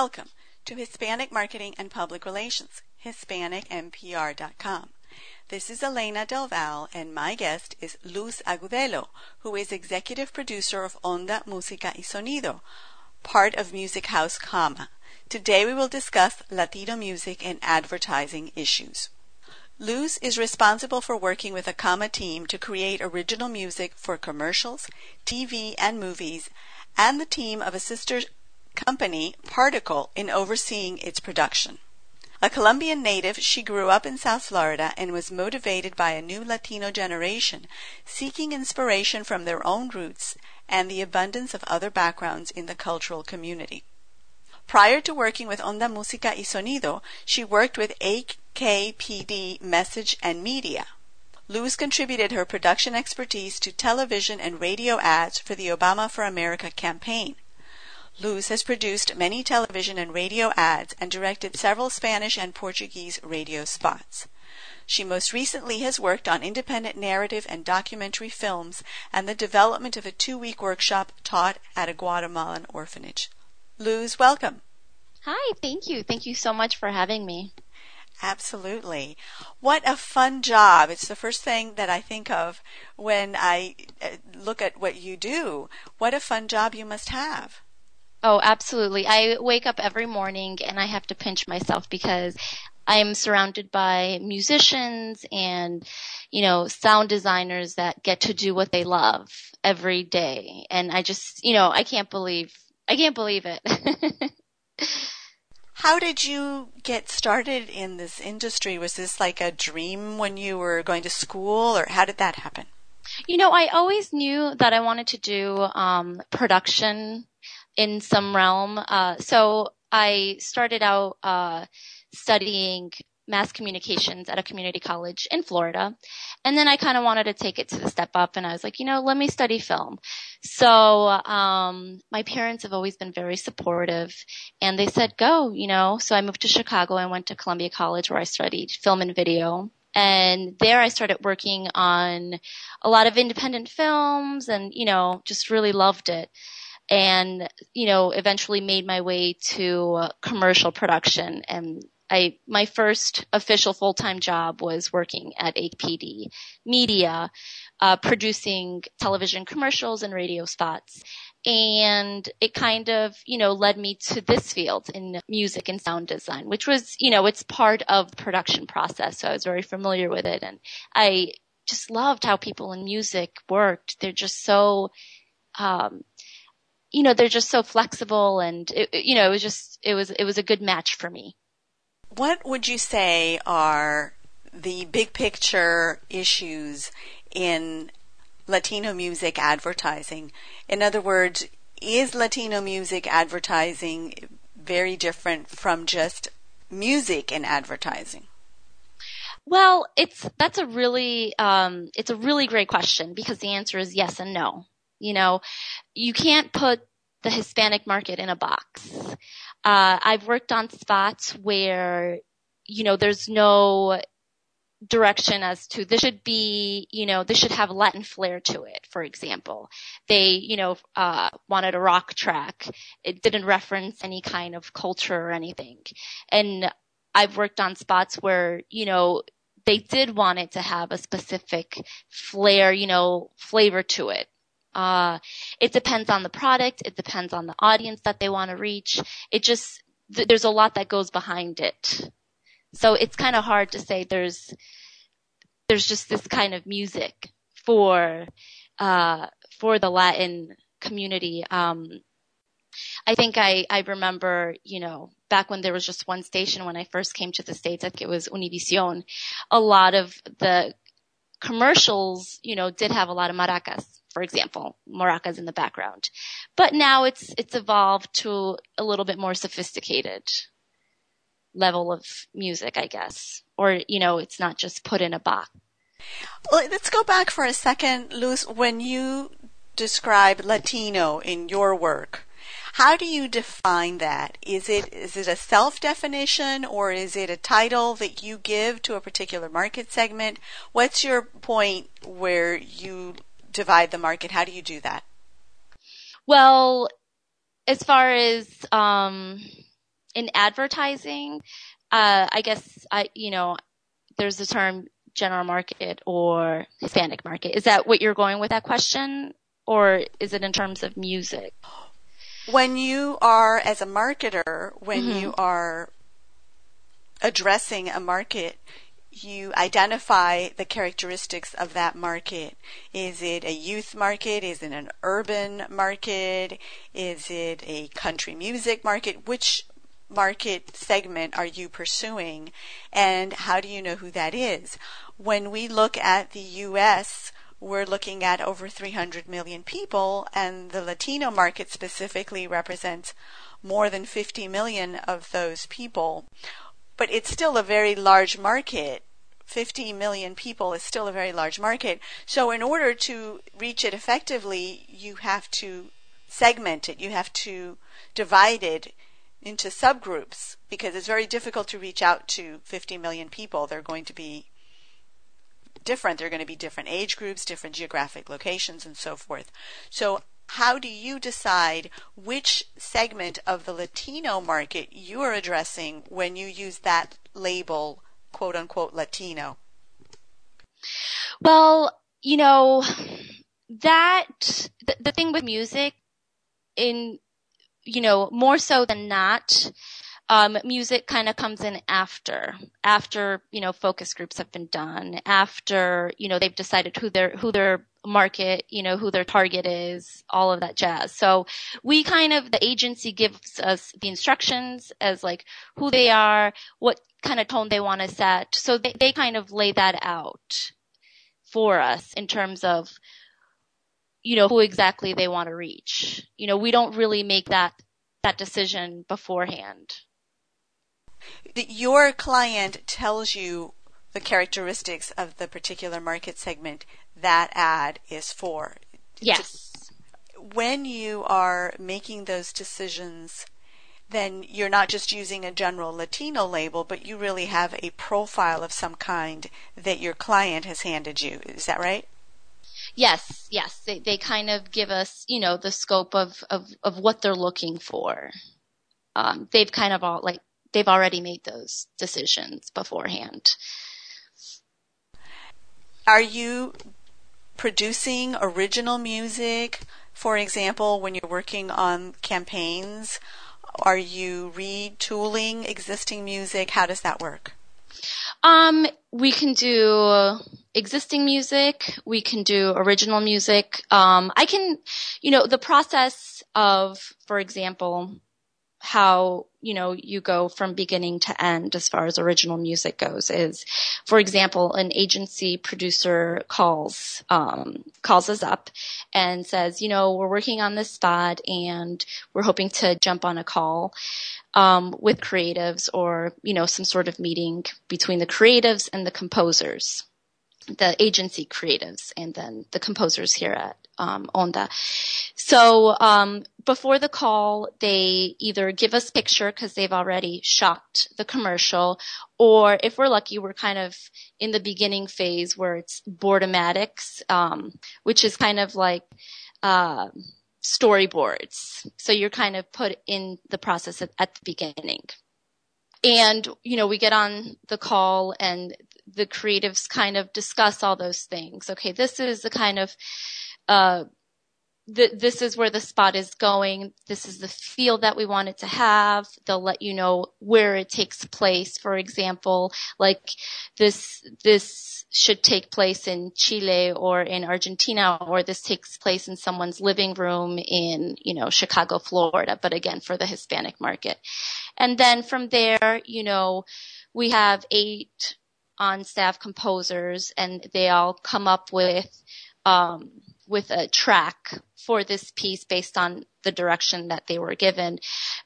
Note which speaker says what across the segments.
Speaker 1: Welcome to Hispanic Marketing and Public Relations, HispanicMPR.com. This is Elena Del Val, and my guest is Luz Agudelo, who is executive producer of Onda Música y Sonido, part of Music House Comma. Today we will discuss Latino music and advertising issues. Luz is responsible for working with a Comma team to create original music for commercials, TV, and movies, and the team of a sister company, Particle, in overseeing its production. A Colombian native, she grew up in South Florida and was motivated by a new Latino generation seeking inspiration from their own roots and the abundance of other backgrounds in the cultural community. Prior to working with Onda Música y Sonido, she worked with AKPD Message and Media. Luz contributed her production expertise to television and radio ads for the Obama for America campaign. Luz has produced many television and radio ads and directed several Spanish and Portuguese radio spots. She most recently has worked on independent narrative and documentary films and the development of a two week workshop taught at a Guatemalan orphanage. Luz, welcome.
Speaker 2: Hi, thank you. Thank you so much for having me.
Speaker 1: Absolutely. What a fun job. It's the first thing that I think of when I uh, look at what you do. What a fun job you must have.
Speaker 2: Oh, absolutely. I wake up every morning and I have to pinch myself because I'm surrounded by musicians and, you know, sound designers that get to do what they love every day. And I just, you know, I can't believe, I can't believe it.
Speaker 1: How did you get started in this industry? Was this like a dream when you were going to school or how did that happen?
Speaker 2: You know, I always knew that I wanted to do um, production in some realm. Uh, so I started out uh, studying mass communications at a community college in Florida. And then I kind of wanted to take it to the step up and I was like, you know, let me study film. So, um, my parents have always been very supportive and they said, go, you know, so I moved to Chicago and went to Columbia College where I studied film and video. And there I started working on a lot of independent films and, you know, just really loved it and you know eventually made my way to commercial production. And I my first official full time job was working at AKPD Media, uh, producing television commercials and radio spots, and it kind of you know led me to this field in music and sound design, which was you know it's part of the production process, so I was very familiar with it, and I just loved how people in music worked. They're just so um, you know, they're just so flexible and, it, you know, it was just, it was, it was a good match for me.
Speaker 1: What would you say are the big picture issues in Latino music advertising? In other words, is Latino music advertising very different from just music and advertising?
Speaker 2: Well, it's that's a really um, it's a really great question because the answer is yes and no. You know, you can't put the Hispanic market in a box. Uh, I've worked on spots where, you know, there's no direction as to this should be, you know, this should have Latin flair to it, for example. They, you know, uh, wanted a rock track. It didn't reference any kind of culture or anything. And I've worked on spots where, you know, they did want it to have a specific flair, you know, flavor to it. Uh, it depends on the product. It depends on the audience that they want to reach. It just, th- there's a lot that goes behind it. So it's kind of hard to say there's, there's just this kind of music for, uh, for the Latin community. Um, I think I, I remember, you know, back when there was just one station when I first came to the States, I think it was Univision, a lot of the commercials, you know, did have a lot of maracas for example, maracas in the background. But now it's it's evolved to a little bit more sophisticated level of music, I guess. Or, you know, it's not just put in a box.
Speaker 1: Let's go back for a second, Luz. When you describe Latino in your work, how do you define that? Is it is it a self definition or is it a title that you give to a particular market segment? What's your point where you divide the market? How do you do that?
Speaker 2: Well, as far as um, in advertising, uh, I guess I, you know, there's the term general market or Hispanic market. Is that what you're going with that question? Or is it in terms of music?
Speaker 1: When you are, as a marketer, when mm-hmm. you are addressing a market, you identify the characteristics of that market. Is it a youth market? Is it an urban market? Is it a country music market? Which market segment are you pursuing and how do you know who that is? When we look at the US, we're looking at over 300 million people and the Latino market specifically represents more than 50 million of those people. But it's still a very large market. 50 million people is still a very large market. So in order to reach it effectively, you have to segment it. You have to divide it into subgroups because it's very difficult to reach out to 50 million people. They're going to be different. They're going to be different age groups, different geographic locations, and so forth. So, how do you decide which segment of the Latino market you are addressing when you use that label, quote unquote, Latino?
Speaker 2: Well, you know, that, the, the thing with music in you know, more so than not, um, music kind of comes in after, after, you know, focus groups have been done, after, you know, they've decided who their, who their market, you know, who their target is, all of that jazz. So we kind of, the agency gives us the instructions as like who they are, what kind of tone they want to set. So they, they kind of lay that out for us in terms of you know, who exactly they want to reach. You know, we don't really make that, that decision beforehand.
Speaker 1: Your client tells you the characteristics of the particular market segment that ad is for.
Speaker 2: Yes.
Speaker 1: When you are making those decisions, then you're not just using a general Latino label, but you really have a profile of some kind that your client has handed you. Is that right?
Speaker 2: Yes, yes. They they kind of give us, you know, the scope of of of what they're looking for. Um, they've kind of all like they've already made those decisions beforehand.
Speaker 1: Are you producing original music? For example, when you're working on campaigns, are you retooling existing music? How does that work?
Speaker 2: Um, we can do existing music. We can do original music. Um, I can, you know, the process of, for example, how, you know, you go from beginning to end as far as original music goes is, for example, an agency producer calls, um, calls us up and says, you know, we're working on this spot and we're hoping to jump on a call um, with creatives or you know some sort of meeting between the creatives and the composers the agency creatives and then the composers here at um, Onda. So um, before the call, they either give us picture because they've already shot the commercial, or if we're lucky, we're kind of in the beginning phase where it's boardmatics, um, which is kind of like uh, storyboards. So you're kind of put in the process at, at, the beginning. And, you know, we get on the call and the creatives kind of discuss all those things. Okay, this is the kind of, uh, this is where the spot is going. This is the feel that we want it to have. They'll let you know where it takes place. For example, like this, this should take place in Chile or in Argentina, or this takes place in someone's living room in, you know, Chicago, Florida, but again, for the Hispanic market. And then from there, you know, we have eight on staff composers and they all come up with, um, with a track for this piece based on the direction that they were given.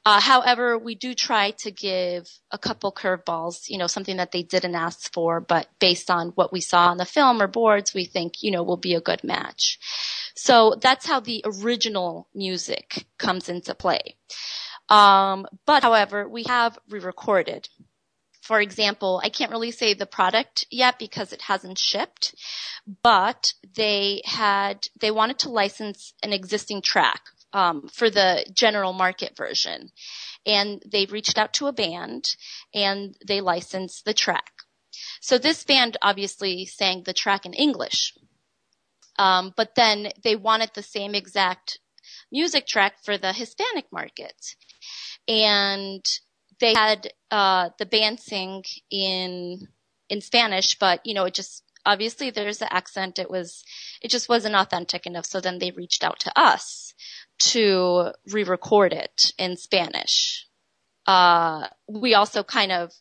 Speaker 2: Uh, however, we do try to give a couple curveballs, you know, something that they didn't ask for, but based on what we saw on the film or boards, we think, you know, will be a good match. So that's how the original music comes into play. Um, but however, we have re-recorded for example, I can't really say the product yet because it hasn't shipped, but they had, they wanted to license an existing track, um, for the general market version. and they reached out to a band and they licensed the track. So this band obviously sang the track in English. Um, but then they wanted the same exact music track for the Hispanic market. And they had uh, the band sing in in Spanish, but you know, it just obviously there's the accent. It was it just wasn't authentic enough. So then they reached out to us to re-record it in Spanish. Uh, we also kind of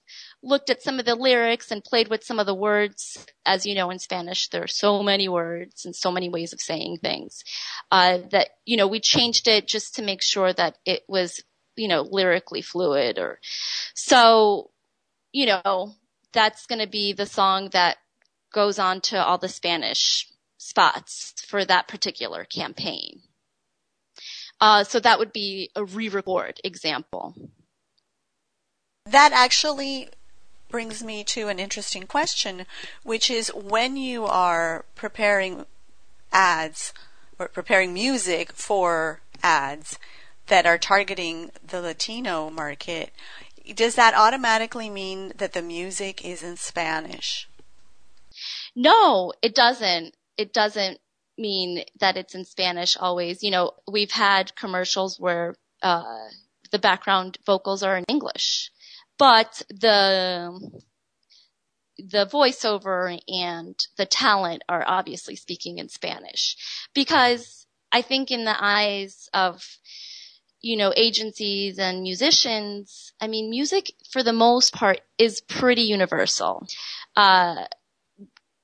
Speaker 2: looked at some of the lyrics and played with some of the words. As you know, in Spanish, there are so many words and so many ways of saying things, uh, that, you know, we changed it just to make sure that it was, you know, lyrically fluid or, so, you know, that's going to be the song that goes on to all the Spanish spots for that particular campaign. Uh, so that would be a re-record example.
Speaker 1: That actually brings me to an interesting question, which is when you are preparing ads or preparing music for ads that are targeting the Latino market, does that automatically mean that the music is in Spanish?
Speaker 2: No, it doesn't. It doesn't mean that it's in Spanish always. You know, we've had commercials where uh, the background vocals are in English but the the voiceover and the talent are obviously speaking in Spanish because I think in the eyes of you know agencies and musicians I mean music for the most part is pretty universal uh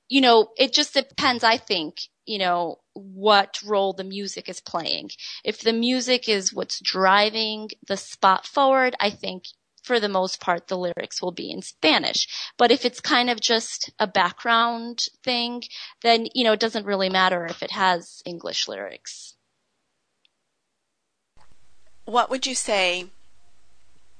Speaker 2: you know it just depends I think you know what role the music is playing if the music is what's driving the spot forward I think for the most part, the lyrics will be in Spanish. But if it's kind of just a background thing, then, you know, it doesn't really matter if it has English lyrics.
Speaker 1: What would you say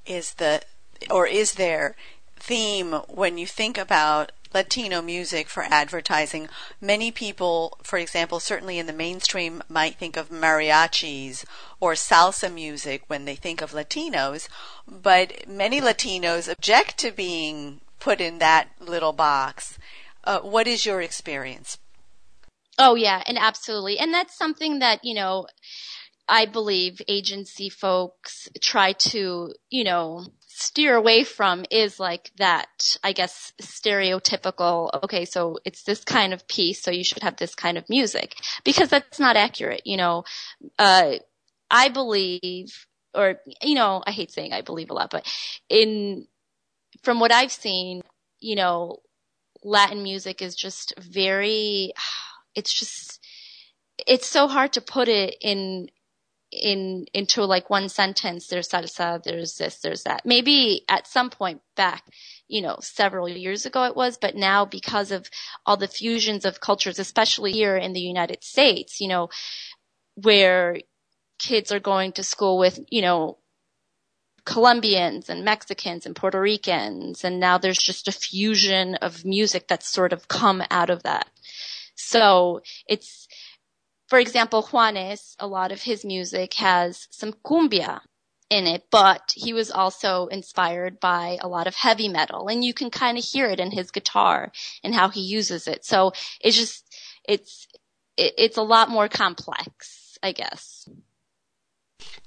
Speaker 1: is the, or is there theme when you think about Latino music for advertising. Many people, for example, certainly in the mainstream, might think of mariachis or salsa music when they think of Latinos, but many Latinos object to being put in that little box. Uh, what is your experience?
Speaker 2: Oh, yeah, and absolutely. And that's something that, you know, I believe agency folks try to, you know, steer away from is like that, I guess, stereotypical, okay, so it's this kind of piece, so you should have this kind of music. Because that's not accurate, you know. Uh, I believe, or, you know, I hate saying I believe a lot, but in, from what I've seen, you know, Latin music is just very, it's just, it's so hard to put it in in into like one sentence there's salsa there's this there's that. Maybe at some point back you know several years ago it was but now because of all the fusions of cultures especially here in the United States you know where kids are going to school with you know Colombians and Mexicans and Puerto Ricans and now there's just a fusion of music that's sort of come out of that. So it's for example, Juanes, a lot of his music has some cumbia in it, but he was also inspired by a lot of heavy metal and you can kind of hear it in his guitar and how he uses it. So it's just, it's, it, it's a lot more complex, I guess.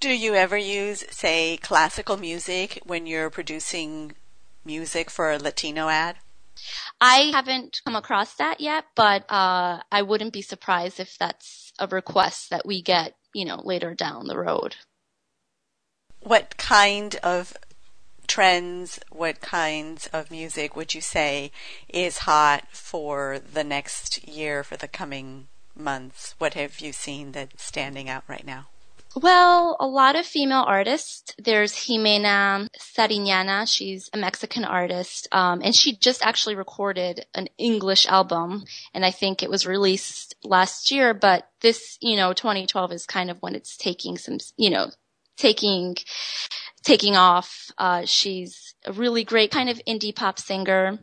Speaker 1: Do you ever use, say, classical music when you're producing music for a Latino ad?
Speaker 2: I haven't come across that yet, but uh, I wouldn't be surprised if that's a request that we get, you know, later down the road.
Speaker 1: What kind of trends, what kinds of music would you say is hot for the next year, for the coming months? What have you seen that's standing out right now?
Speaker 2: Well, a lot of female artists. There's Jimena Sariñana. She's a Mexican artist. Um, and she just actually recorded an English album. And I think it was released last year, but this, you know, 2012 is kind of when it's taking some, you know, taking, taking off. Uh, she's a really great kind of indie pop singer.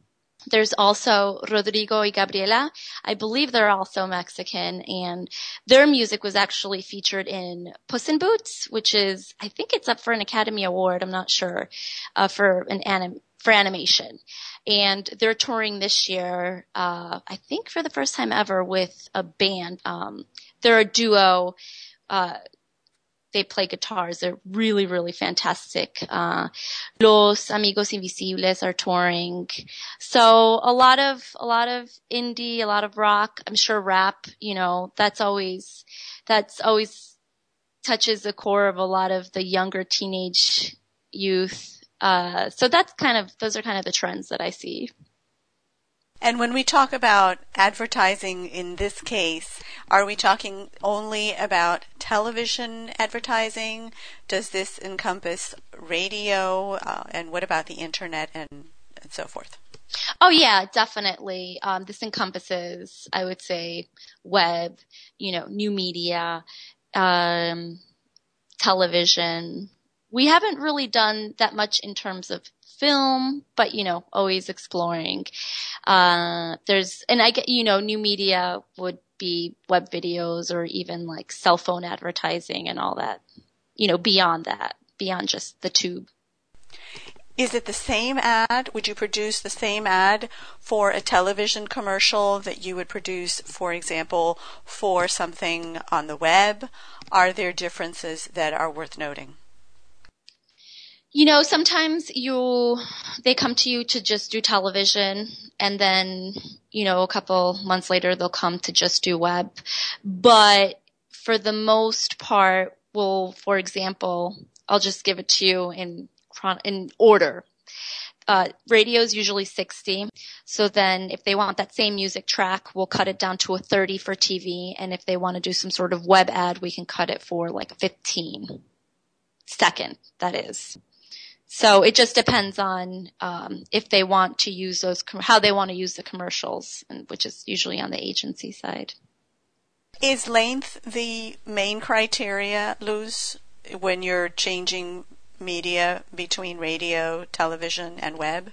Speaker 2: There's also Rodrigo y Gabriela. I believe they're also Mexican and their music was actually featured in Puss in Boots, which is, I think it's up for an Academy Award. I'm not sure, uh, for an anim, for animation. And they're touring this year, uh, I think for the first time ever with a band. Um, they're a duo, uh, they play guitars. They're really, really fantastic. Uh, Los Amigos Invisibles are touring. So a lot of, a lot of indie, a lot of rock. I'm sure rap, you know, that's always, that's always touches the core of a lot of the younger teenage youth. Uh, so that's kind of, those are kind of the trends that I see.
Speaker 1: And when we talk about advertising in this case, are we talking only about television advertising? Does this encompass radio? Uh, and what about the internet and, and so forth?
Speaker 2: Oh yeah, definitely. Um, this encompasses, I would say, web, you know, new media, um, television. We haven't really done that much in terms of film, but you know, always exploring. Uh, there's, and I get, you know, new media would be web videos or even like cell phone advertising and all that, you know, beyond that, beyond just the tube.
Speaker 1: Is it the same ad? Would you produce the same ad for a television commercial that you would produce, for example, for something on the web? Are there differences that are worth noting?
Speaker 2: You know, sometimes you, they come to you to just do television and then, you know, a couple months later they'll come to just do web. But for the most part, well, for example, I'll just give it to you in, in order. Uh, radio is usually 60. So then if they want that same music track, we'll cut it down to a 30 for TV. And if they want to do some sort of web ad, we can cut it for like a 15 second, that is. So it just depends on um, if they want to use those, how they want to use the commercials, and which is usually on the agency side.
Speaker 1: Is length the main criteria, Luz, when you're changing media between radio, television, and web?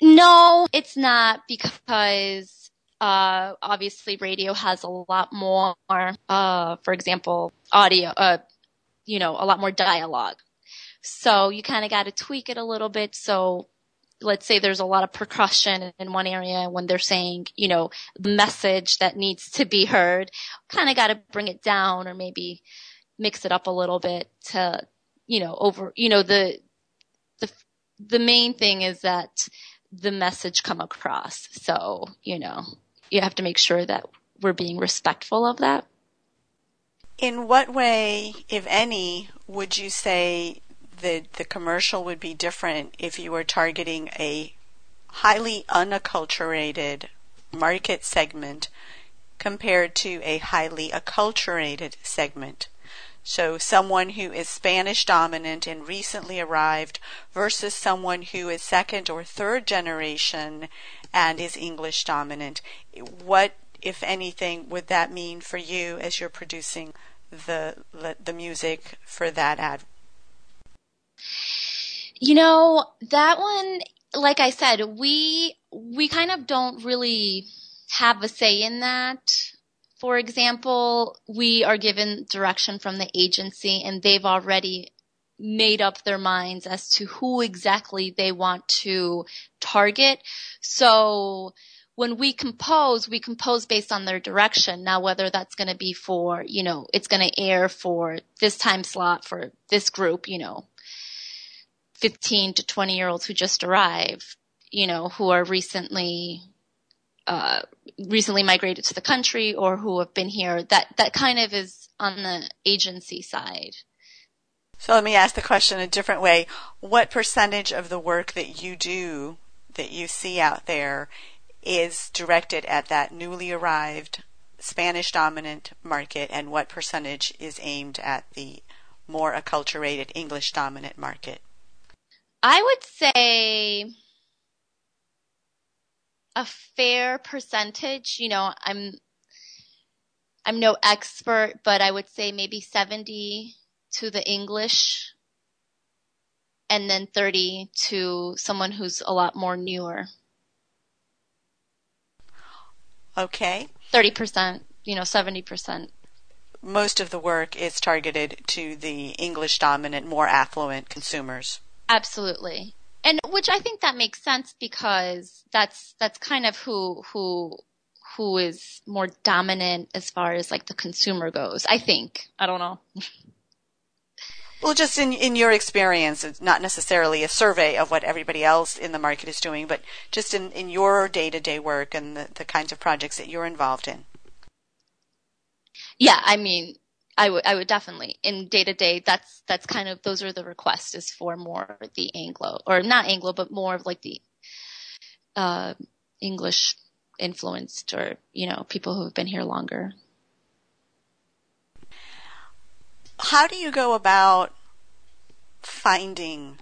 Speaker 2: No, it's not because uh, obviously radio has a lot more, uh, for example, audio, uh, you know, a lot more dialogue. So you kind of got to tweak it a little bit. So let's say there's a lot of percussion in one area when they're saying, you know, the message that needs to be heard, kind of got to bring it down or maybe mix it up a little bit to, you know, over, you know, the, the, the main thing is that the message come across. So, you know, you have to make sure that we're being respectful of that.
Speaker 1: In what way, if any, would you say the the commercial would be different if you were targeting a highly unacculturated market segment compared to a highly acculturated segment. So someone who is Spanish dominant and recently arrived versus someone who is second or third generation and is English dominant. What, if anything, would that mean for you as you're producing the the music for that ad
Speaker 2: you know, that one, like I said, we, we kind of don't really have a say in that. For example, we are given direction from the agency and they've already made up their minds as to who exactly they want to target. So when we compose, we compose based on their direction. Now, whether that's going to be for, you know, it's going to air for this time slot for this group, you know, 15 to 20 year olds who just arrived, you know, who are recently, uh, recently migrated to the country or who have been here. That, that kind of is on the agency side.
Speaker 1: So let me ask the question a different way. What percentage of the work that you do, that you see out there, is directed at that newly arrived Spanish dominant market, and what percentage is aimed at the more acculturated English dominant market?
Speaker 2: I would say a fair percentage, you know, I'm I'm no expert, but I would say maybe 70 to the English and then 30 to someone who's a lot more newer
Speaker 1: Okay.
Speaker 2: 30%, you know, 70%.
Speaker 1: Most of the work is targeted to the English dominant, more affluent consumers.
Speaker 2: Absolutely. And which I think that makes sense because that's that's kind of who who who is more dominant as far as like the consumer goes. I think. I don't know.
Speaker 1: Well, just in in your experience, it's not necessarily a survey of what everybody else in the market is doing, but just in, in your day to day work and the, the kinds of projects that you're involved in.
Speaker 2: Yeah, I mean, I would I would definitely in day to day. That's that's kind of those are the requests is for more the Anglo or not Anglo, but more of like the uh, English influenced or you know people who have been here longer.
Speaker 1: How do you go about finding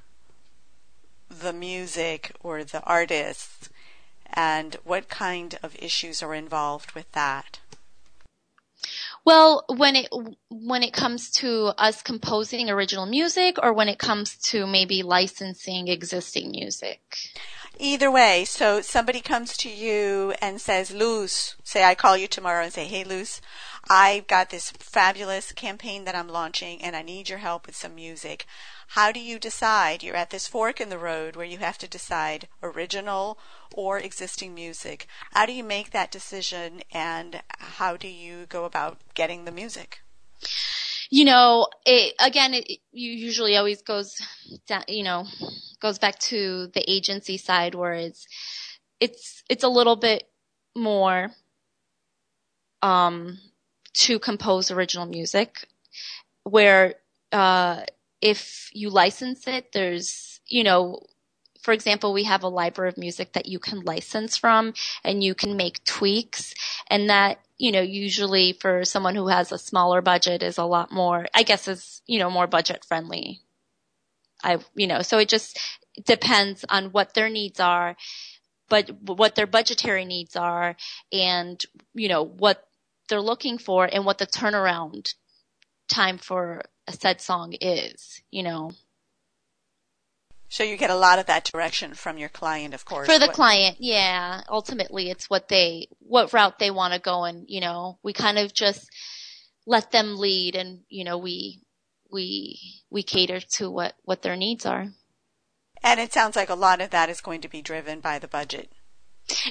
Speaker 1: the music or the artists and what kind of issues are involved with that?
Speaker 2: Well, when it when it comes to us composing original music or when it comes to maybe licensing existing music.
Speaker 1: Either way, so somebody comes to you and says, Luz, say I call you tomorrow and say, hey Luz, I've got this fabulous campaign that I'm launching and I need your help with some music. How do you decide? You're at this fork in the road where you have to decide original or existing music. How do you make that decision and how do you go about getting the music?
Speaker 2: you know, it, again, it, you usually always goes down, you know, goes back to the agency side where it's, it's, it's a little bit more, um, to compose original music where, uh, if you license it, there's, you know, for example, we have a library of music that you can license from and you can make tweaks and that you know, usually for someone who has a smaller budget is a lot more, I guess is, you know, more budget friendly. I, you know, so it just depends on what their needs are, but what their budgetary needs are and, you know, what they're looking for and what the turnaround time for a said song is, you know.
Speaker 1: So you get a lot of that direction from your client, of course.
Speaker 2: For the what, client, yeah. Ultimately, it's what they, what route they want to go, and you know, we kind of just let them lead, and you know, we we we cater to what what their needs are.
Speaker 1: And it sounds like a lot of that is going to be driven by the budget.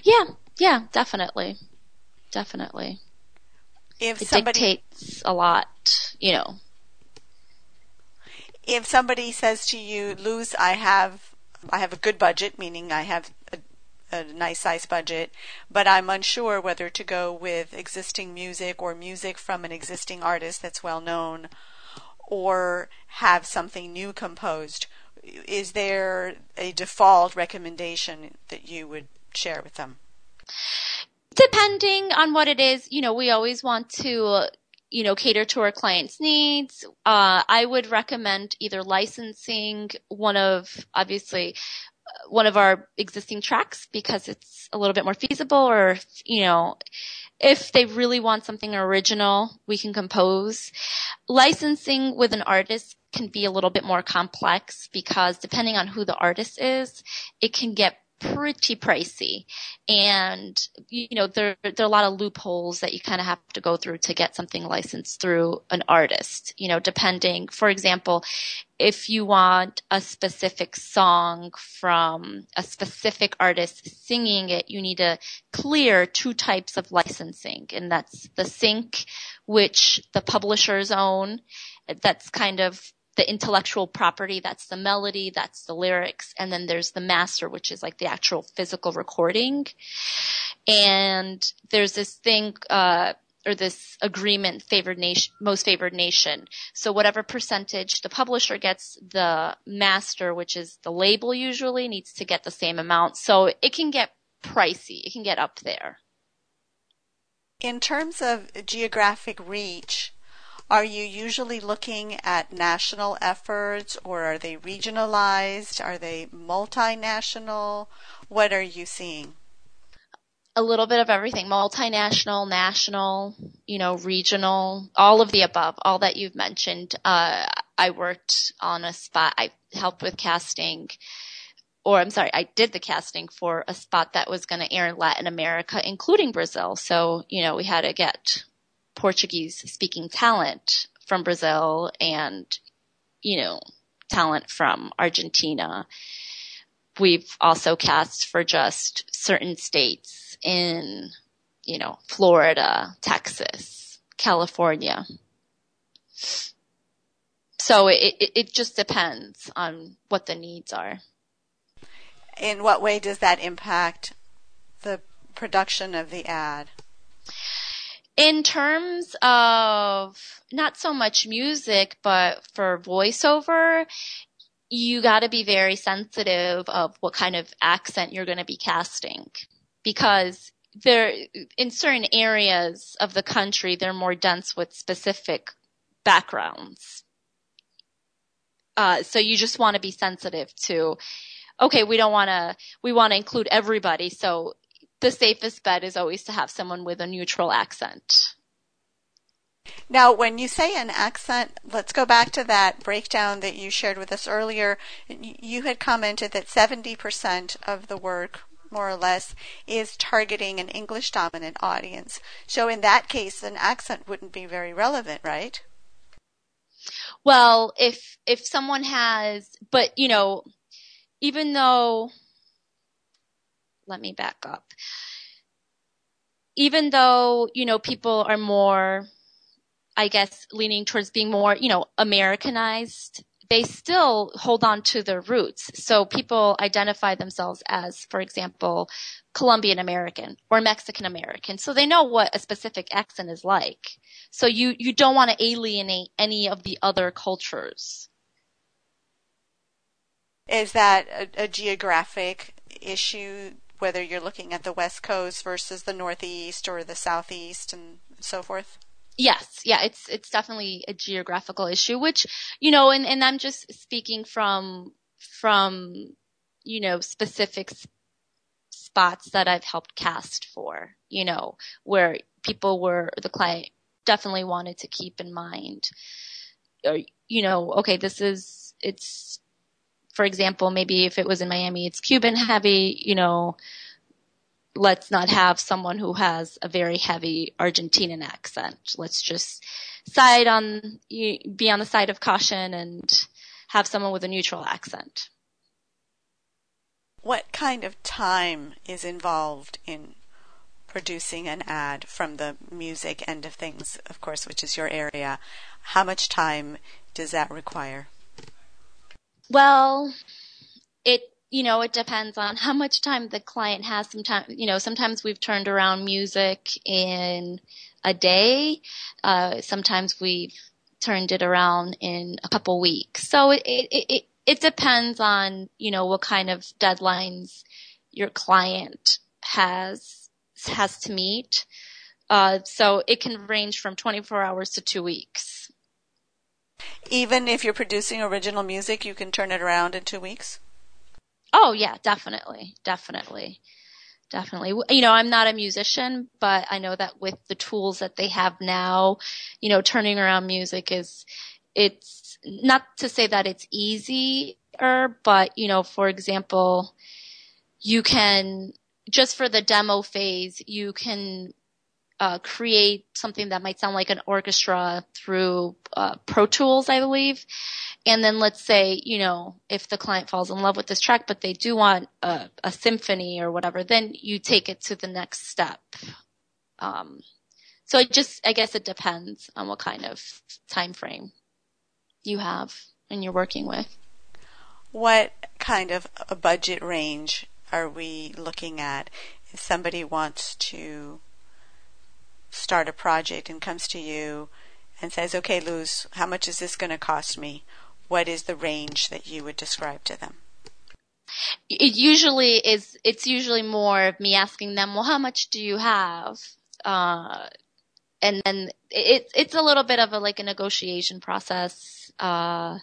Speaker 2: Yeah, yeah, definitely, definitely.
Speaker 1: If
Speaker 2: it
Speaker 1: somebody
Speaker 2: dictates a lot, you know
Speaker 1: if somebody says to you, Luz, I have I have a good budget, meaning I have a, a nice size budget, but I'm unsure whether to go with existing music or music from an existing artist that's well known or have something new composed. Is there a default recommendation that you would share with them?
Speaker 2: Depending on what it is, you know, we always want to you know, cater to our clients' needs. Uh, I would recommend either licensing one of, obviously, uh, one of our existing tracks because it's a little bit more feasible or, you know, if they really want something original, we can compose. Licensing with an artist can be a little bit more complex because depending on who the artist is, it can get pretty pricey. And, you know, there, there are a lot of loopholes that you kind of have to go through to get something licensed through an artist, you know, depending, for example, if you want a specific song from a specific artist singing it, you need to clear two types of licensing. And that's the sync, which the publishers own. That's kind of the intellectual property, that's the melody, that's the lyrics, and then there's the master, which is like the actual physical recording. And there's this thing, uh, or this agreement favored nation, most favored nation. So whatever percentage the publisher gets, the master, which is the label usually, needs to get the same amount. So it can get pricey. It can get up there.
Speaker 1: In terms of geographic reach, are you usually looking at national efforts or are they regionalized? Are they multinational? What are you seeing?
Speaker 2: A little bit of everything multinational, national, you know, regional, all of the above, all that you've mentioned. Uh, I worked on a spot, I helped with casting or I'm sorry, I did the casting for a spot that was going to air in Latin America, including Brazil. So, you know, we had to get Portuguese speaking talent from Brazil and, you know, talent from Argentina. We've also cast for just certain states in, you know, Florida, Texas, California. So it, it, it just depends on what the needs are.
Speaker 1: In what way does that impact the production of the ad?
Speaker 2: In terms of not so much music, but for voiceover, you got to be very sensitive of what kind of accent you're going to be casting. Because there in certain areas of the country they're more dense with specific backgrounds. Uh, so you just want to be sensitive to okay we don't want to we want to include everybody so the safest bet is always to have someone with a neutral accent
Speaker 1: now, when you say an accent, let's go back to that breakdown that you shared with us earlier. You had commented that 70% of the work more or less, is targeting an English dominant audience. So in that case, an accent wouldn't be very relevant, right?
Speaker 2: Well, if, if someone has, but you know, even though, let me back up. Even though, you know, people are more, I guess, leaning towards being more, you know, Americanized they still hold on to their roots. So people identify themselves as, for example, Colombian American or Mexican American. So they know what a specific accent is like. So you, you don't want to alienate any of the other cultures.
Speaker 1: Is that a, a geographic issue, whether you're looking at the West Coast versus the Northeast or the Southeast and so forth?
Speaker 2: Yes, yeah, it's it's definitely a geographical issue, which you know, and and I'm just speaking from from you know specific spots that I've helped cast for, you know, where people were the client definitely wanted to keep in mind, or you know, okay, this is it's for example, maybe if it was in Miami, it's Cuban heavy, you know, let's not have someone who has a very heavy Argentinian accent. Let's just side on, be on the side of caution and have someone with a neutral accent.
Speaker 1: What kind of time is involved in producing an ad from the music end of things, of course, which is your area? How much time does that require?
Speaker 2: Well, it you know, it depends on how much time the client has. Sometimes, you know, sometimes we've turned around music in a day. Uh, sometimes we've turned it around in a couple weeks. So it, it, it, it depends on, you know, what kind of deadlines your client has, has to meet. Uh, so it can range from 24 hours to two weeks.
Speaker 1: Even if you're producing original music, you can turn it around in two weeks?
Speaker 2: Oh yeah, definitely, definitely, definitely. You know, I'm not a musician, but I know that with the tools that they have now, you know, turning around music is, it's not to say that it's easier, but you know, for example, you can just for the demo phase, you can uh, create something that might sound like an orchestra through uh, Pro Tools, I believe. And then let's say, you know, if the client falls in love with this track, but they do want a, a symphony or whatever, then you take it to the next step. Um, so it just, I guess it depends on what kind of time frame you have and you're working with.
Speaker 1: What kind of a budget range are we looking at if somebody wants to start a project and comes to you and says, okay, Luz, how much is this going to cost me? What is the range that you would describe to them?
Speaker 2: It usually is, it's usually more of me asking them, well, how much do you have? Uh, and then it's, it's a little bit of a, like a negotiation process. Uh,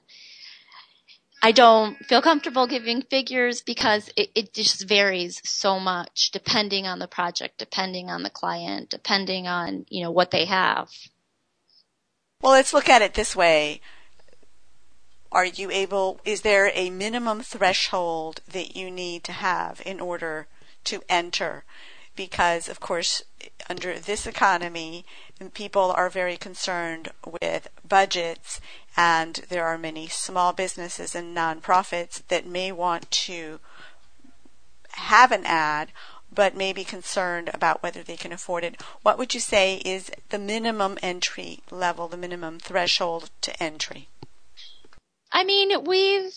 Speaker 2: I don't feel comfortable giving figures because it, it just varies so much depending on the project, depending on the client, depending on, you know, what they have.
Speaker 1: Well, let's look at it this way. are you able, is there a minimum threshold that you need to have in order to enter? Because, of course, under this economy, people are very concerned with budgets, and there are many small businesses and nonprofits that may want to have an ad but may be concerned about whether they can afford it. What would you say is the minimum entry level, the minimum threshold to entry?
Speaker 2: I mean, we've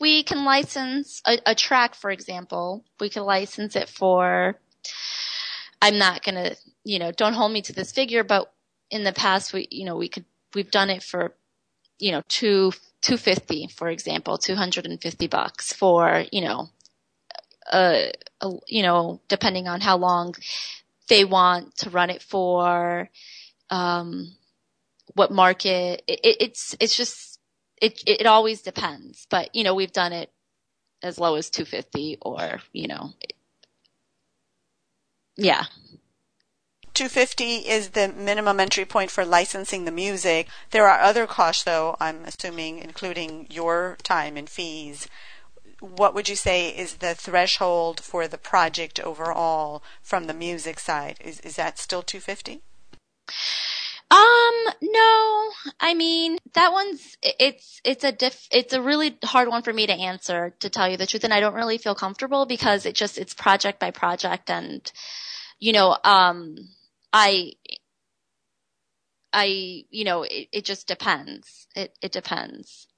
Speaker 2: we can license a, a track, for example. We can license it for. I'm not gonna, you know, don't hold me to this figure, but in the past, we, you know, we could we've done it for, you know, two two fifty, for example, two hundred and fifty bucks for, you know, a, a, you know, depending on how long they want to run it for, um, what market. It, it's it's just it it always depends. But you know, we've done it as low as 250 or you know, yeah.
Speaker 1: 250 is the minimum entry point for licensing the music. There are other costs, though, I'm assuming, including your time and fees. What would you say is the threshold for the project overall from the music side? Is, is that still 250?
Speaker 2: Um, no. I mean, that one's it's it's a diff it's a really hard one for me to answer to tell you the truth and I don't really feel comfortable because it just it's project by project and you know, um I I you know, it, it just depends. It it depends.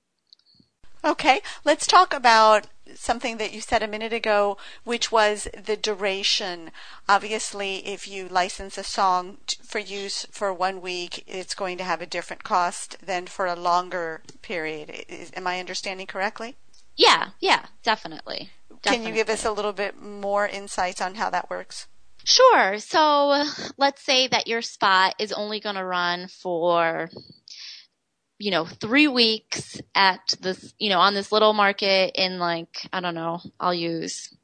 Speaker 1: Okay, let's talk about something that you said a minute ago, which was the duration. Obviously, if you license a song for use for one week, it's going to have a different cost than for a longer period. Is, am I understanding correctly?
Speaker 2: Yeah, yeah, definitely.
Speaker 1: definitely. Can you give us a little bit more insights on how that works?
Speaker 2: Sure. So let's say that your spot is only going to run for you know, three weeks at this, you know, on this little market in like, I don't know, I'll use,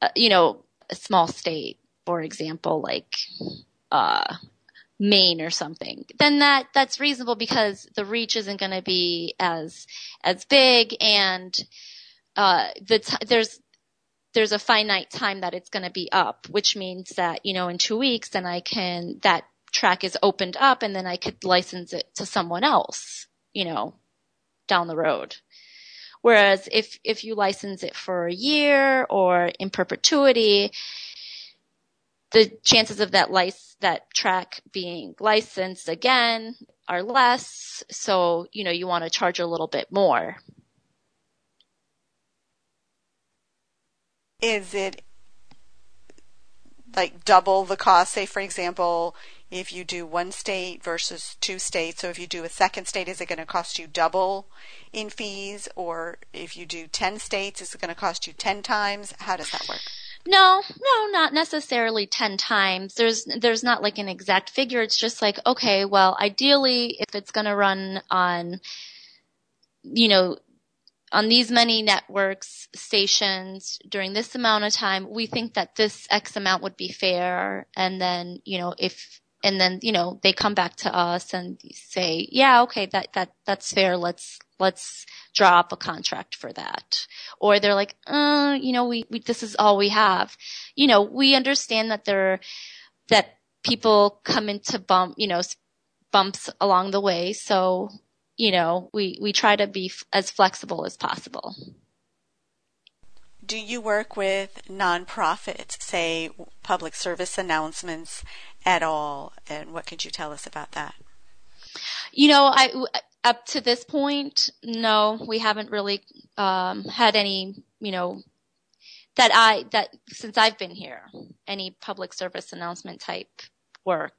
Speaker 2: uh, you know, a small state, for example, like, uh, Maine or something, then that, that's reasonable because the reach isn't going to be as, as big and, uh, the, t- there's, there's a finite time that it's going to be up, which means that, you know, in two weeks, then I can, that track is opened up and then I could license it to someone else, you know, down the road. Whereas if, if you license it for a year or in perpetuity, the chances of that license, that track being licensed again are less. So, you know, you want to charge a little bit more.
Speaker 1: Is it like double the cost? Say, for example, if you do one state versus two states. So if you do a second state, is it going to cost you double in fees? Or if you do 10 states, is it going to cost you 10 times? How does that work?
Speaker 2: No, no, not necessarily 10 times. There's, there's not like an exact figure. It's just like, okay, well, ideally, if it's going to run on, you know, on these many networks, stations during this amount of time, we think that this X amount would be fair. And then, you know, if and then you know they come back to us and say yeah okay that that that's fair. Let's let's draw up a contract for that. Or they're like uh you know we, we this is all we have. You know we understand that there that people come into bump you know bumps along the way. So you know we we try to be f- as flexible as possible
Speaker 1: do you work with nonprofits, say public service announcements at all? And what could you tell us about that?
Speaker 2: You know, I up to this point, no, we haven't really um, had any, you know, that I that since I've been here, any public service announcement type work.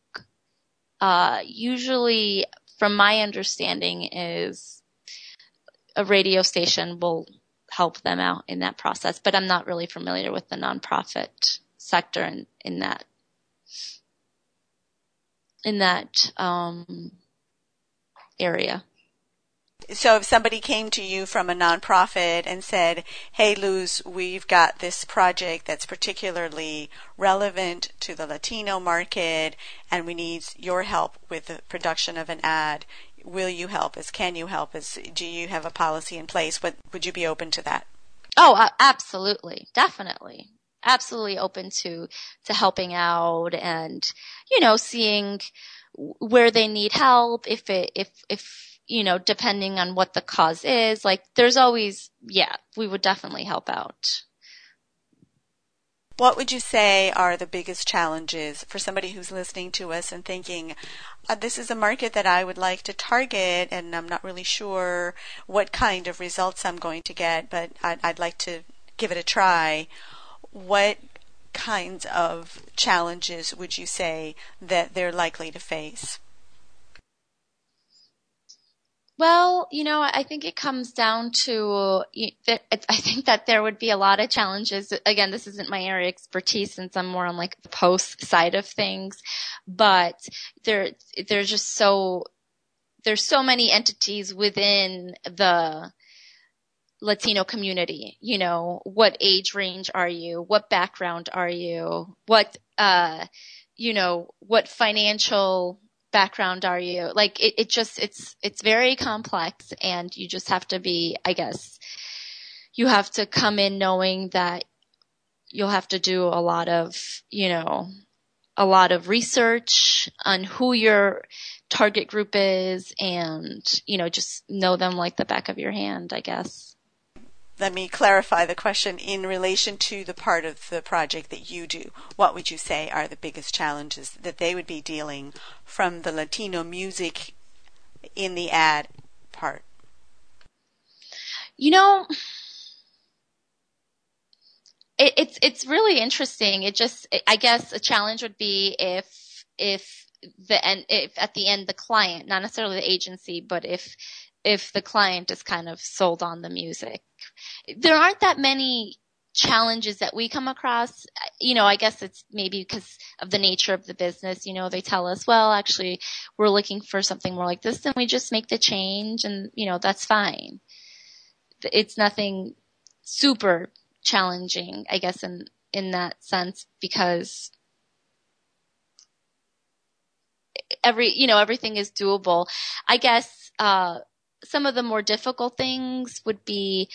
Speaker 2: Uh, usually, from my understanding, is a radio station will help them out in that process. But I'm not really familiar with the nonprofit sector in, in that in that um, area.
Speaker 1: So if somebody came to you from a nonprofit and said, "Hey, Luz, we've got this project that's particularly relevant to the Latino market, and we need your help with the production of an ad," will you help us? Can you help us? Do you have a policy in place? What would you be open to that?
Speaker 2: Oh, absolutely. Definitely. Absolutely open to, to helping out and, you know, seeing where they need help. If it, if, if, you know, depending on what the cause is, like there's always, yeah, we would definitely help out.
Speaker 1: What would you say are the biggest challenges for somebody who's listening to us and thinking, uh, this is a market that I would like to target and I'm not really sure what kind of results I'm going to get, but I'd, I'd like to give it a try. What kinds of challenges would you say that they're likely to face?
Speaker 2: Well, you know, I think it comes down to, I think that there would be a lot of challenges. Again, this isn't my area of expertise since I'm more on like the post side of things, but there, there's just so, there's so many entities within the, Latino community, you know, what age range are you? What background are you? What, uh, you know, what financial background are you? Like it, it just, it's, it's very complex and you just have to be, I guess, you have to come in knowing that you'll have to do a lot of, you know, a lot of research on who your target group is and, you know, just know them like the back of your hand, I guess
Speaker 1: let me clarify the question in relation to the part of the project that you do. What would you say are the biggest challenges that they would be dealing from the Latino music in the ad part?
Speaker 2: You know, it, it's it's really interesting. It just, I guess, a challenge would be if if the end, if at the end the client, not necessarily the agency, but if if the client is kind of sold on the music. There aren't that many challenges that we come across. You know, I guess it's maybe because of the nature of the business. You know, they tell us, well, actually, we're looking for something more like this, and we just make the change, and you know, that's fine. It's nothing super challenging, I guess, in in that sense, because every you know everything is doable. I guess uh, some of the more difficult things would be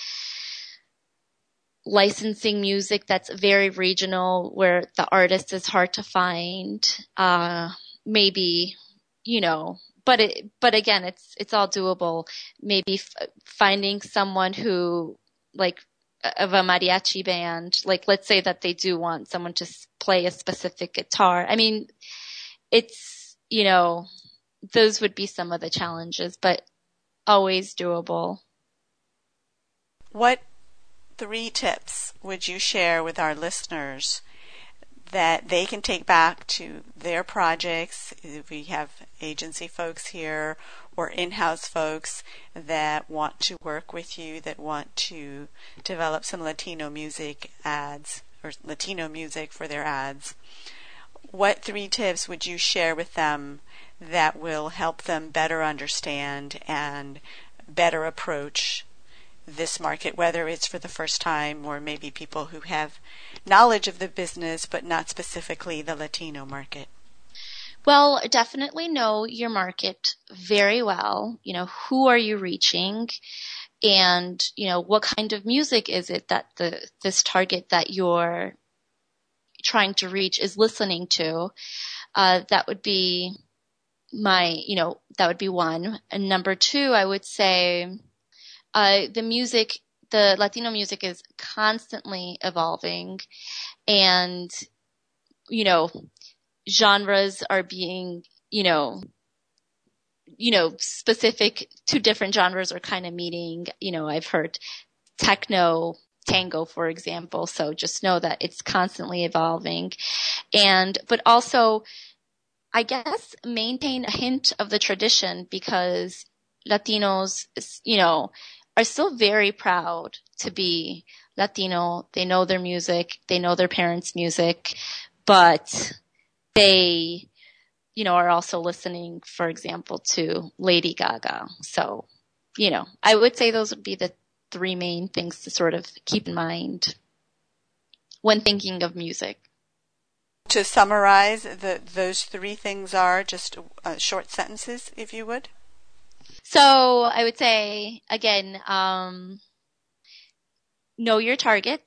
Speaker 2: licensing music that's very regional where the artist is hard to find uh, maybe you know but it but again it's it's all doable. Maybe f- finding someone who like of a mariachi band like let's say that they do want someone to play a specific guitar. I mean it's you know those would be some of the challenges but always doable.
Speaker 1: What three tips would you share with our listeners that they can take back to their projects? We have agency folks here or in-house folks that want to work with you, that want to develop some Latino music ads or Latino music for their ads. What three tips would you share with them that will help them better understand and better approach this market, whether it's for the first time or maybe people who have knowledge of the business but not specifically the Latino market?
Speaker 2: Well, definitely know your market very well. You know, who are you reaching? And, you know, what kind of music is it that the, this target that you're trying to reach is listening to? Uh, that would be my, you know, that would be one. And number two, I would say, uh, the music, the Latino music is constantly evolving and, you know, genres are being, you know, you know, specific to different genres are kind of meeting, you know, I've heard techno, tango, for example. So just know that it's constantly evolving. And, but also, I guess maintain a hint of the tradition because Latinos, you know, are still very proud to be Latino. They know their music. They know their parents' music, but they, you know, are also listening, for example, to Lady Gaga. So, you know, I would say those would be the three main things to sort of keep in mind when thinking of music
Speaker 1: to summarize, the, those three things are just uh, short sentences, if you would?
Speaker 2: So I would say again, um, know your target.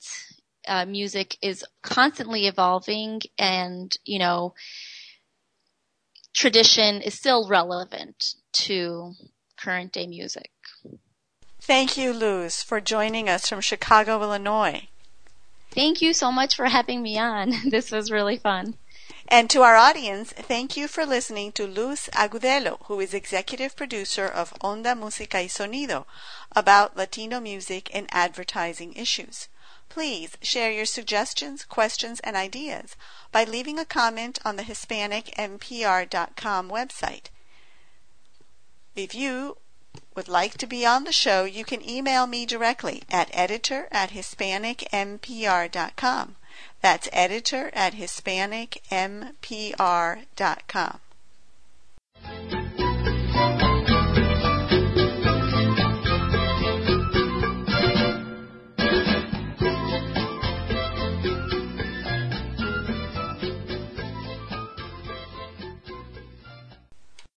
Speaker 2: Uh, music is constantly evolving, and you know, tradition is still relevant to current day music.
Speaker 1: Thank you, Luz, for joining us from Chicago, Illinois.
Speaker 2: Thank you so much for having me on. This was really fun.
Speaker 1: And to our audience, thank you for listening to Luz Agudelo, who is executive producer of Onda Música y Sonido, about Latino music and advertising issues. Please share your suggestions, questions, and ideas by leaving a comment on the HispanicMPR.com website. If you would like to be on the show, you can email me directly at editor at HispanicMPR.com. That's editor at HispanicMPR.com.